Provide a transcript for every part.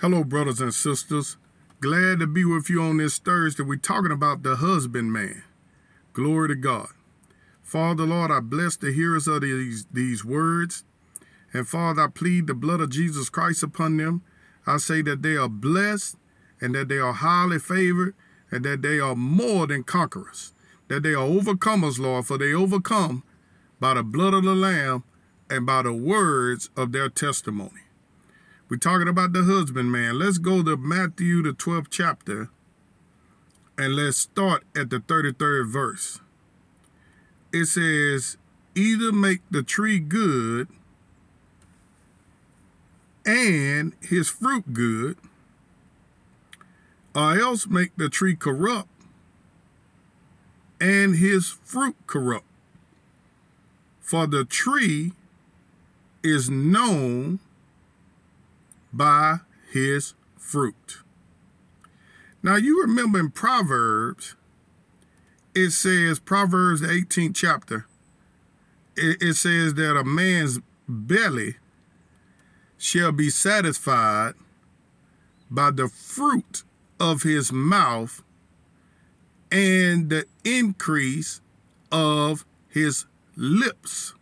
Hello, brothers and sisters. Glad to be with you on this Thursday. We're talking about the husbandman. Glory to God. Father, Lord, I bless the hearers of these, these words. And Father, I plead the blood of Jesus Christ upon them. I say that they are blessed and that they are highly favored and that they are more than conquerors, that they are overcomers, Lord, for they overcome by the blood of the Lamb and by the words of their testimony. We're talking about the husbandman. Let's go to Matthew, the 12th chapter, and let's start at the 33rd verse. It says, Either make the tree good and his fruit good, or else make the tree corrupt and his fruit corrupt. For the tree is known by his fruit. Now, you remember in Proverbs, it says, Proverbs, the 18th chapter, it, it says that a man's belly shall be satisfied by the fruit of his mouth and the increase of his lips.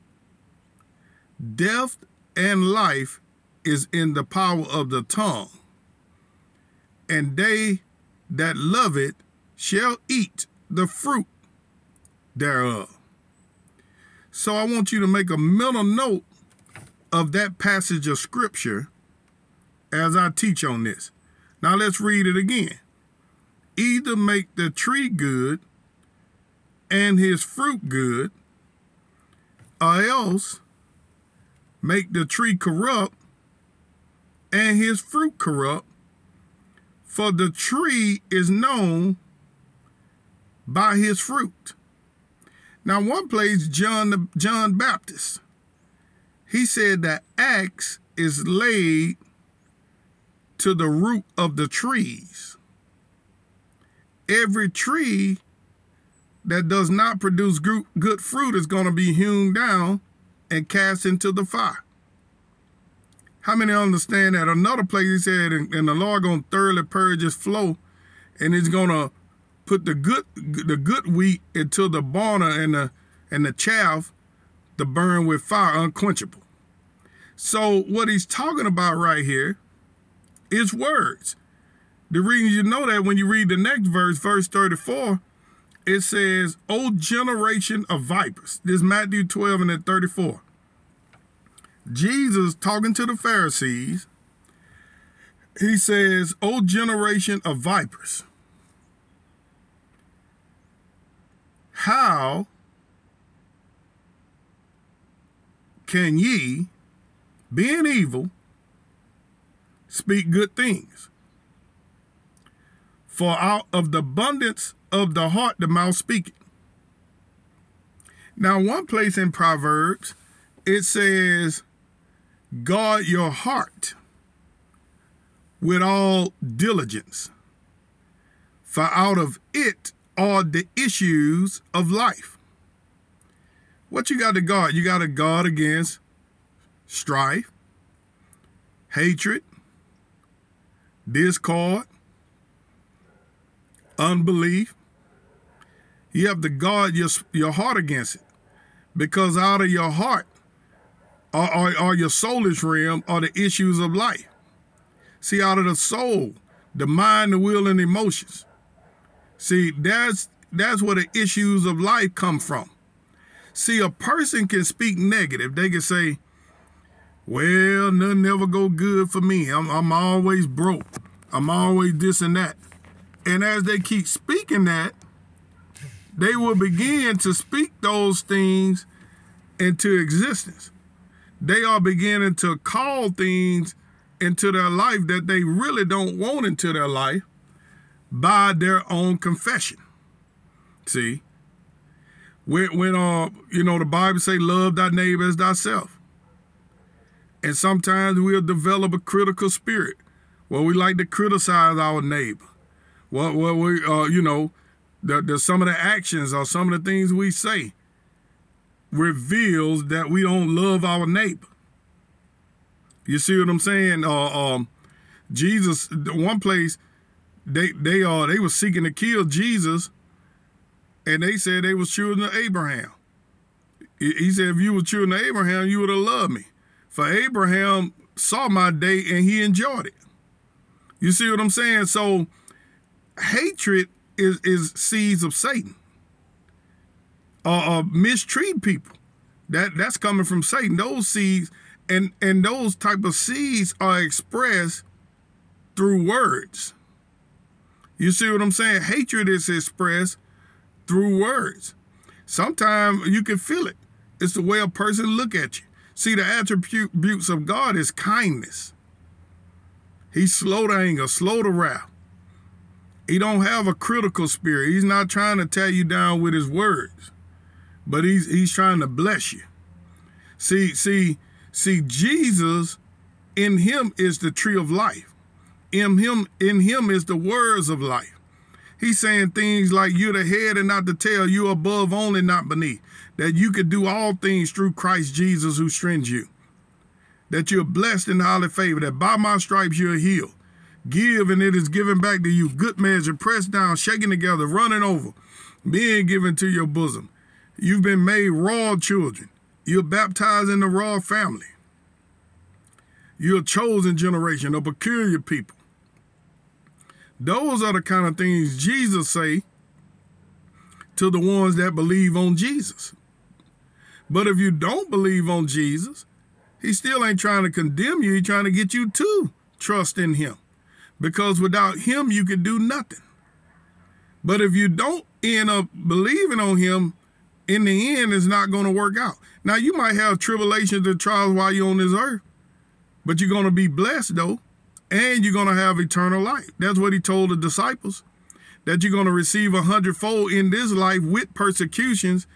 Death and life is in the power of the tongue, and they that love it shall eat the fruit thereof. So I want you to make a mental note of that passage of scripture as I teach on this. Now let's read it again. Either make the tree good and his fruit good, or else make the tree corrupt and his fruit corrupt, for the tree is known by his fruit. Now, one place, John John Baptist, he said that axe is laid to the root of the trees. Every tree that does not produce good fruit is going to be hewn down and cast into the fire. How many understand that? Another place he said, and, and the Lord gonna thoroughly purge his flow, and he's gonna put the good the good wheat into the barner and the and the chaff to burn with fire unquenchable. So what he's talking about right here is words. The reason you know that when you read the next verse, verse 34, it says, O generation of vipers. This Matthew 12 and 34. Jesus talking to the Pharisees, he says, O generation of vipers, how can ye, being evil, speak good things? For out of the abundance of the heart the mouth speaketh. Now, one place in Proverbs, it says, Guard your heart with all diligence, for out of it are the issues of life. What you got to guard? You got to guard against strife, hatred, discord, unbelief. You have to guard your, your heart against it because out of your heart or, or, or your soulish realm are the issues of life. See, out of the soul, the mind, the will, and emotions. See, that's that's where the issues of life come from. See, a person can speak negative. They can say, well, nothing ever go good for me. I'm, I'm always broke. I'm always this and that. And as they keep speaking that, they will begin to speak those things into existence they are beginning to call things into their life that they really don't want into their life by their own confession. See? When, when uh, you know, the Bible say, love thy neighbor as thyself. And sometimes we'll develop a critical spirit where we like to criticize our neighbor. Well, well we, uh, you know, the, the, some of the actions or some of the things we say reveals that we don't love our neighbor. You see what I'm saying? Uh, um, Jesus, one place, they they uh they were seeking to kill Jesus, and they said they was children of Abraham. He said, if you were children of Abraham, you would have loved me. For Abraham saw my day and he enjoyed it. You see what I'm saying? So hatred is is seeds of Satan. Uh, uh mistreat people. That that's coming from Satan. Those seeds and and those type of seeds are expressed through words. You see what I'm saying? Hatred is expressed through words. Sometimes you can feel it. It's the way a person look at you. See, the attributes of God is kindness. He's slow to anger, slow to wrath. He don't have a critical spirit. He's not trying to tear you down with his words, but he's he's trying to bless you. See, see, see, Jesus in him is the tree of life. In him, in him is the words of life. He's saying things like you're the head and not the tail, you're above only, not beneath. That you could do all things through Christ Jesus who strengthens you. That you're blessed and highly favored, that by my stripes you're healed. Give and it is given back to you. Good measure, pressed down, shaken together, running over, being given to your bosom. You've been made raw children. You're baptized in the raw family. You're a chosen generation, a peculiar people. Those are the kind of things Jesus say to the ones that believe on Jesus. But if you don't believe on Jesus, he still ain't trying to condemn you. He's trying to get you to trust in him. Because without him, you can do nothing. But if you don't end up believing on him, in the end, it's not going to work out. Now, you might have tribulations and trials while you're on this earth, but you're going to be blessed, though and you're going to have eternal life. That's what he told the disciples, that you're going to receive a hundredfold in this life with persecutions,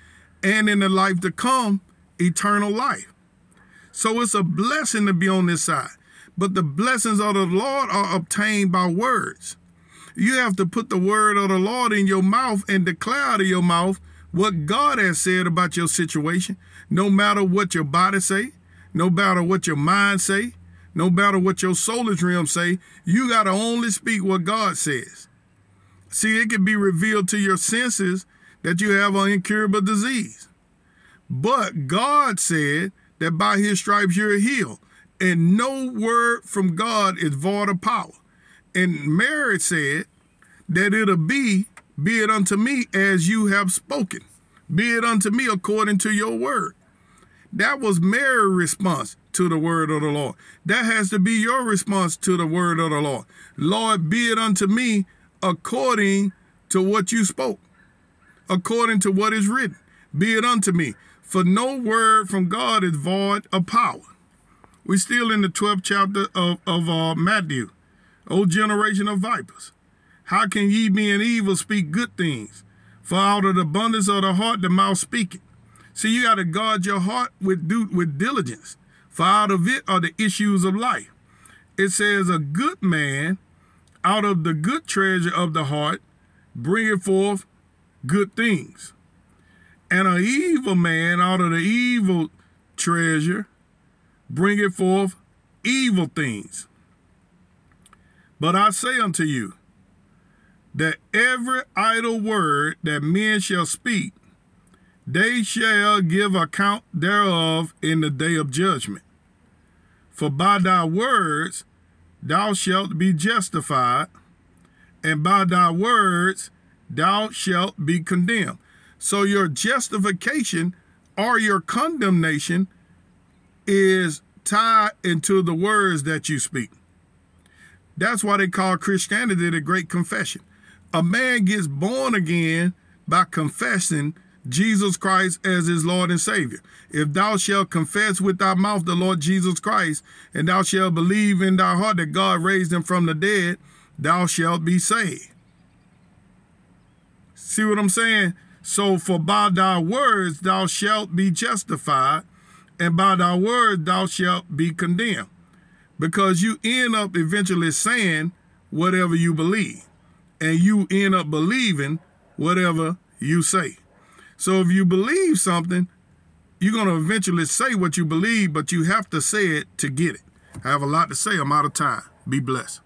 and in the life to come, eternal life. So it's a blessing to be on this side. But the blessings of the Lord are obtained by words. You have to put the word of the Lord in your mouth and declare out of your mouth what God has said about your situation, no matter what your body say, no matter what your mind say, no matter what your soulish realm say, you got to only speak what God says. See, it can be revealed to your senses that you have an incurable disease. But God said that by his stripes you're healed. And no word from God is void of power. And Mary said that it'll be, be it unto me as you have spoken. Be it unto me according to your word. That was Mary's response to the word of the Lord. That has to be your response to the word of the Lord. Lord, be it unto me according to what you spoke, according to what is written. Be it unto me. For no word from God is void of power. We're still in the 12th chapter of, of uh, Matthew. O generation of vipers, how can ye being evil speak good things? For out of the abundance of the heart the mouth speaketh. See, you got to guard your heart with do, with diligence, for out of it are the issues of life. It says, a good man out of the good treasure of the heart bringeth forth good things. And an evil man out of the evil treasure bringeth forth evil things. But I say unto you, that every idle word that men shall speak, they shall give account thereof in the day of judgment. For by thy words thou shalt be justified, and by thy words thou shalt be condemned. So your justification or your condemnation is tied into the words that you speak. That's why they call Christianity the great confession. A man gets born again by confessing Jesus Christ as his Lord and Savior. If thou shalt confess with thy mouth the Lord Jesus Christ, and thou shalt believe in thy heart that God raised him from the dead, thou shalt be saved. See what I'm saying? So, for by thy words thou shalt be justified, and by thy words thou shalt be condemned. Because you end up eventually saying whatever you believe, and you end up believing whatever you say. So if you believe something, you're going to eventually say what you believe, but you have to say it to get it. I have a lot to say. I'm out of time. Be blessed.